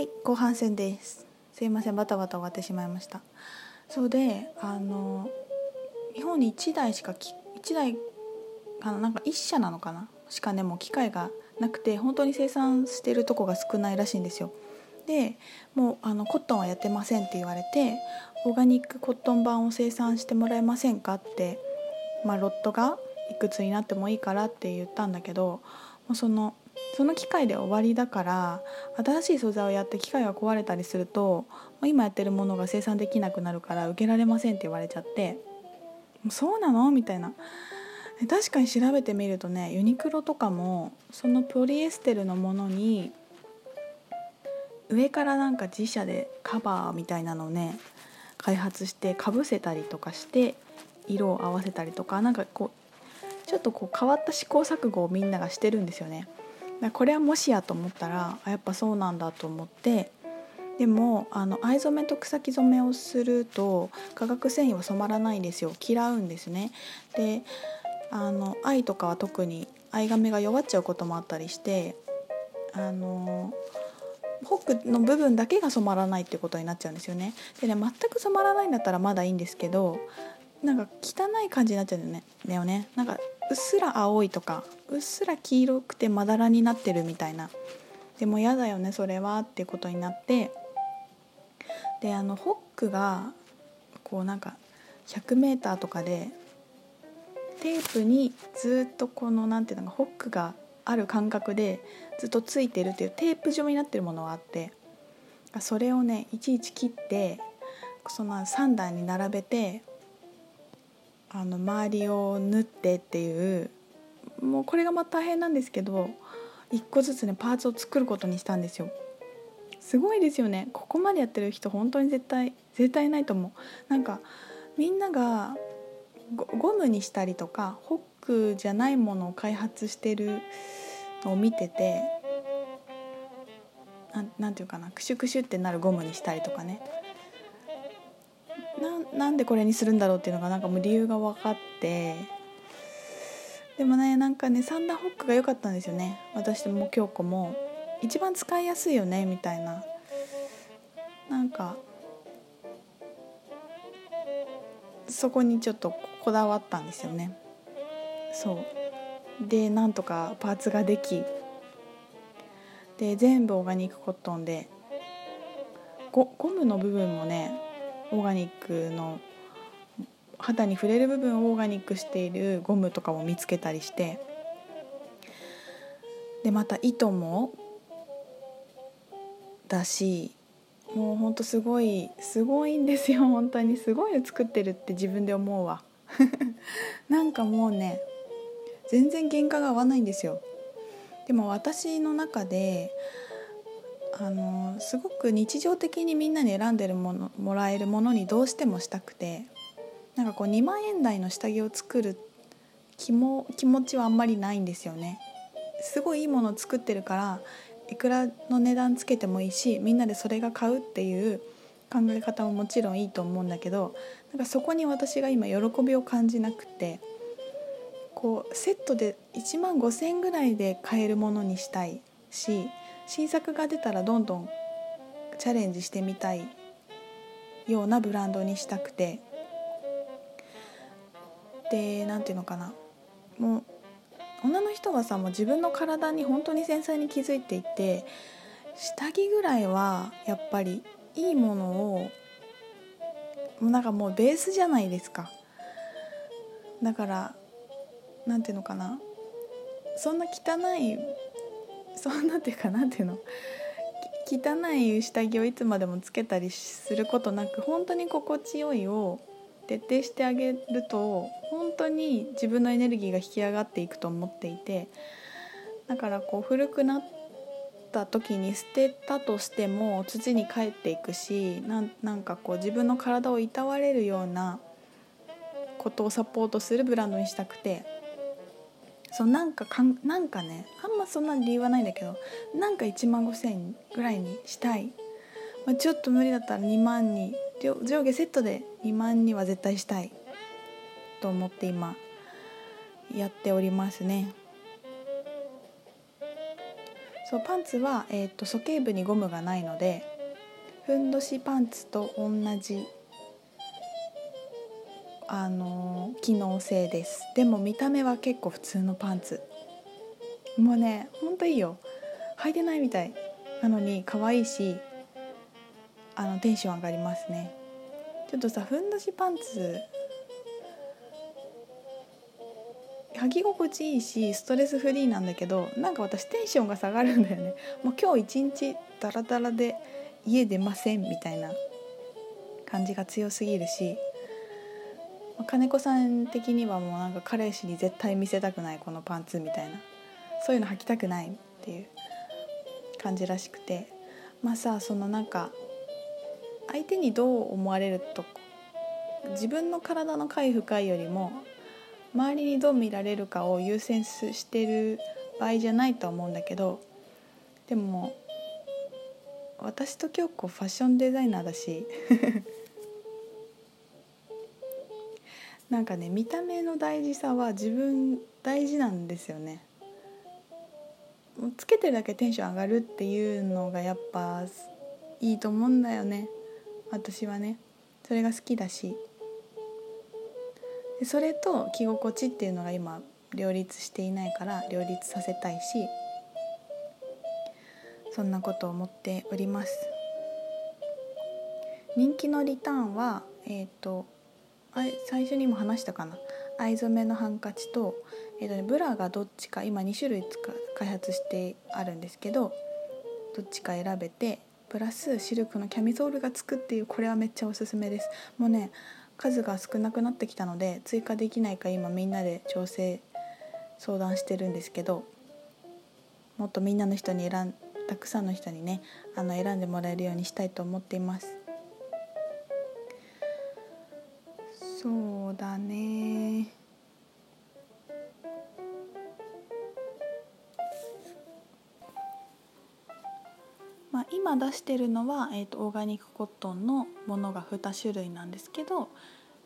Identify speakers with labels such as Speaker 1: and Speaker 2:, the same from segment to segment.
Speaker 1: はい後半戦です。すいませんバタバタ終わってしまいました。そうであの日本に1台しか1台あのなんか1社なのかなしかねもう機械がなくて本当に生産してるとこが少ないらしいんですよ。でもうあのコットンはやってませんって言われてオーガニックコットン版を生産してもらえませんかって、まあ、ロットがいくつになってもいいからって言ったんだけどもうそのその機械で終わりだから新しい素材をやって機械が壊れたりすると今やってるものが生産できなくなるから受けられませんって言われちゃってそうなの？みたいな確かに調べてみるとねユニクロとかもそのポリエステルのものに上からなんか自社でカバーみたいなのをね開発してかぶせたりとかして色を合わせたりとかなんかこうちょっとこう変わった試行錯誤をみんながしてるんですよね。だこれはもしやと思ったらあやっぱそうなんだと思ってでもあの藍染めと草木染めをすると化学繊維は染まらないんですよ嫌うんですね。であの藍とかは特に藍亀が弱っちゃうこともあったりしてあのホックの部分だけが染まらないってことになっちゃうんですよね。でね全く染まらないんだったらまだいいんですけどなんか汚い感じになっちゃうんだよね。だよねなんかうっすら青いとかうっすら黄色くてまだらになってるみたいな。でも嫌だよねそれはってことになって。であのホックがこうなんか 100m とかでテープにずっとこのなんていうのかホックがある感覚でずっとついてるっていうテープ状になってるものがあって。それをねいちいち切ってその3段に並べてあの周りを縫ってっていうもうこれがまた大変なんですけど一個ずつねパーツを作ることにしたんですよ。すごいですよね。ここまでやってる人本当に絶対絶対ないと思う。なんかみんながゴムにしたりとかホックじゃないものを開発してるのを見ててなんていうかなクシュクシュってなるゴムにしたりとかね。なんでこれにするんだろうっていうのがなんかもう理由が分かって。でもねなんかね三段ホックが良かったんですよね。私も京子も。一番使いやすいよねみたいな。なんかそこにちょっとこだわったんですよね。そう。でなんとかパーツができ。で全部オーガニックコットンで。ゴゴムの部分もねオーガニックの肌に触れる部分をオーガニックしているゴムとかも見つけたりしてでまた糸もだしもうほんとすごいすごいんですよ。本当にすごいの作ってるって自分で思うわ。なんかもうね全然原価が合わないんですよ。でも私の中であのすごく日常的にみんなに選んでるものもらえるものにどうしてもしたくてなんかこう2万円台の下着を作る気も気持ちはあんまりないんですよね。すごいいいものを作ってるからいくらの値段つけてもいいしみんなでそれが買うっていう考え方ももちろんいいと思うんだけどなんかそこに私が今喜びを感じなくてこうセットで1万5,000円ぐらいで買えるものにしたいし新作が出たらどんどんチャレンジしてみたいようなブランドにしたくて。で何ていうのかな。もう女の人はさもう自分の体に本当に繊細に気づいていて下着ぐらいはやっぱりいいものをなんかもうベースじゃないですか。だからなんていうのかな。そんな汚いそんなっていうかなんていうの。汚い下着をいつまでもつけたりすることなく本当に心地よいを徹底してあげると本当に自分のエネルギーが引き上がっていくと思っていてだからこう古くなった時に捨てたとしても土に帰っていくしなんかこう自分の体をいたわれるようなことをサポートするブランドにしたくてそうなんかかんなんかねあんまそんな理由はないんだけどなんか1万5,000円ぐらいにしたい、まあ、ちょっと無理だったら2万に上下セットで2万には絶対したい。と思って今やっておりますね。そうパンツは、えーと、鼠径部にゴムがないのでふんどしパンツと同じあの機能性です。でも見た目は結構普通のパンツ。もうねほんといいよ。履いてないみたい。なのに可愛いしあのテンション上がりますね。ちょっとさふんどしパンツ。履き心地いいしストレスフリーなんだけどなんか私テンションが下がるんだよね。もう今日一日ダラダラで家出ませんみたいな感じが強すぎるし。金子さん的にはもうなんか彼氏に絶対見せたくないこのパンツみたいな。そういうの履きたくないっていう感じらしくて。まあさそのなんか相手にどう思われると自分の体の回復よりも周りにどう見られるかを優先してる場合じゃないと思うんだけどでも私と京子ファッションデザイナーだしなんかね見た目の大事さは自分大事なんですよね。つけてるだけテンション上がるっていうのがやっぱいいと思うんだよね。私はね。それが好きだし。それと着心地っていうのが今両立していないから両立させたいしそんなことを思っております。人気のリターンはえっ、ー、とあ最初にも話したかな。藍染めのハンカチと,、えーとね、ブラがどっちか今2種類開発してあるんですけどどっちか選べてプラスシルクのキャミソールがつくっていうこれはめっちゃおすすめです。もうね数が少なくなってきたので追加できないか今みんなで調整相談してるんですけどもっとみんなの人に選んたくさんの人にねあの選んでもらえるようにしたいと思っています。だね。まあ、今出してるのは、えーと、オーガニックコットンのものが2種類なんですけど、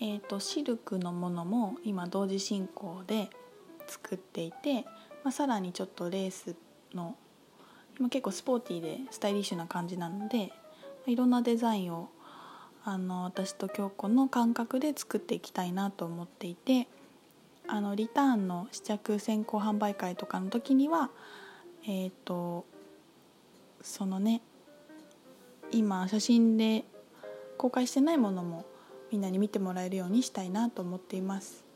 Speaker 1: えーと、シルクのものも今同時進行で作っていて、まあ、さらにちょっとレースの今結構スポーティーでスタイリッシュな感じなのでいろんなデザインをあの私と京子の感覚で作っていきたいなと思っていてあのリターンの試着先行販売会とかの時にはえっ、ー、とそのね今写真で公開してないものもみんなに見てもらえるようにしたいなと思っています。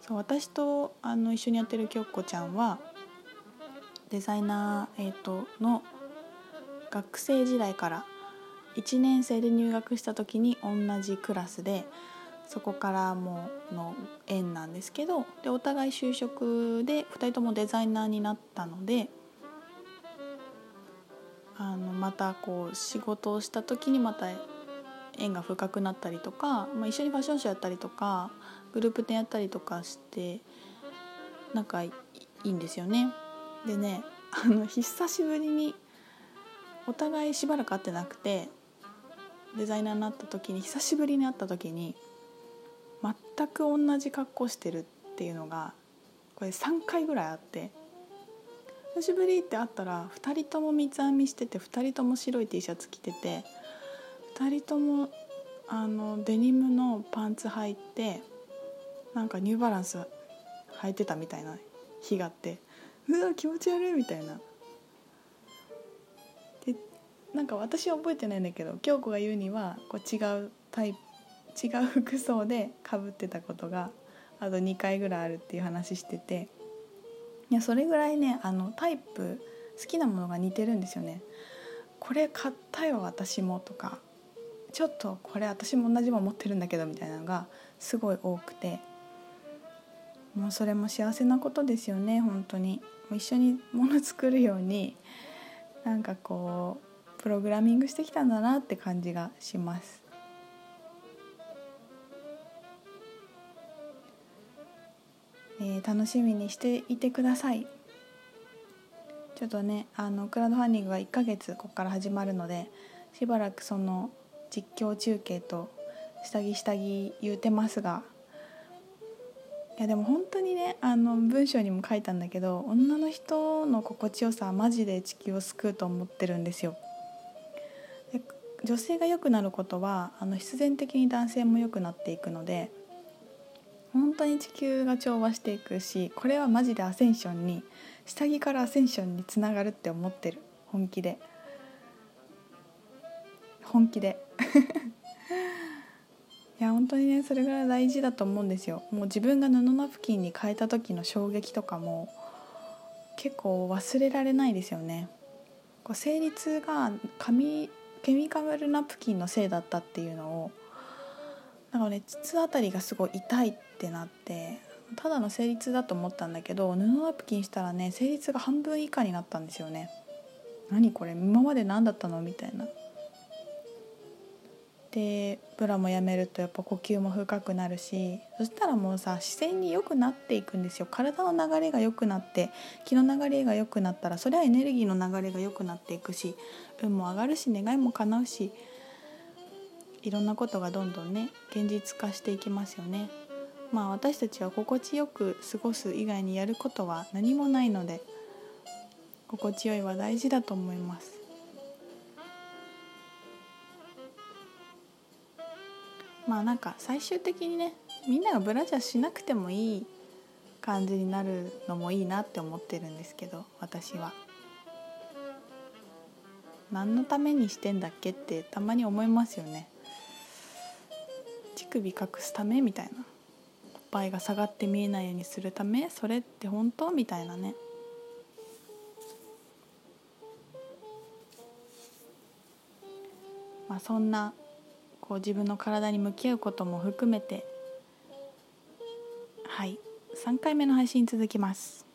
Speaker 1: そう私とあの一緒にやってる京子ちゃんはデザイナー、えーと、の学生時代から1年生で入学した時に同じクラスでそこからもの縁なんですけどでお互い就職で2人ともデザイナーになったのであのまたこう仕事をした時にまた縁が深くなったりとか、まあ、一緒にファッションショーやったりとかグループ展やったりとかして仲いいんですよね。でねあの久しぶりにお互いしばらく会ってなくてデザイナーになった時に久しぶりに会った時に全く同じ格好してるっていうのがこれ3回ぐらいあって久しぶりって会ったら2人とも三つ編みしてて2人とも白い T シャツ着てて2人ともあのデニムのパンツ履いてなんかニューバランス履いてたみたいな日があってうわ気持ち悪いみたいな。なんか私は覚えてないんだけど京子が言うにはこう違うタイプ違う服装でかぶってたことがあと2回ぐらいあるっていう話してていやそれぐらいねあのタイプ好きなものが似てるんですよね。これ買ったよ私もとかちょっとこれ私も同じもの持ってるんだけどみたいなのがすごい多くてもうそれも幸せなことですよね本当にもう一緒にもの作るようになんかこうプログラミングしてきたんだなって感じがしますえー、楽しみにしていてくださいちょっとねあのクラウドファンディングが1ヶ月ここから始まるのでしばらくその実況中継と下着下着言うてますがいやでも本当にねあの文章にも書いたんだけど女の人の心地よさはマジで地球を救うと思ってるんですよ。女性が良くなることはあの必然的に男性も良くなっていくので本当に地球が調和していくしこれはマジでアセンションに下着からアセンションにつながるって思ってる。本気で。本気で。いや本当にねそれぐらい大事だと思うんですよ。もう自分が布ナプキンに変えた時の衝撃とかも結構忘れられないですよね。こう生理痛が紙ケミカルナプキンのせいだったっていうのをなんかね膣あたりがすごい痛いってなってただの生理痛だと思ったんだけど布ナプキンしたらね生理痛が半分以下になったんですよね。何これ今まで何だったの？みたいな。でブラもやめるとやっぱ呼吸も深くなるしそしたらもうさ自然に良くなっていくんですよ。体の流れが良くなって気の流れが良くなったらそれはエネルギーの流れが良くなっていくし運も上がるし願いも叶うしいろんなことがどんどんね現実化していきますよね。まあ私たちは心地よく過ごす以外にやることは何もないので心地よいは大事だと思います。まあなんか最終的にねみんながブラジャーしなくてもいい感じになるのもいいなって思ってるんですけど私は。何のためにしてんだっけってたまに思いますよね。乳首隠すためみたいな。おっぱいが下がって見えないようにするためそれって本当みたいなね。まあそんなこう自分の体に向き合うことも含めて。はい。3回目の配信続きます。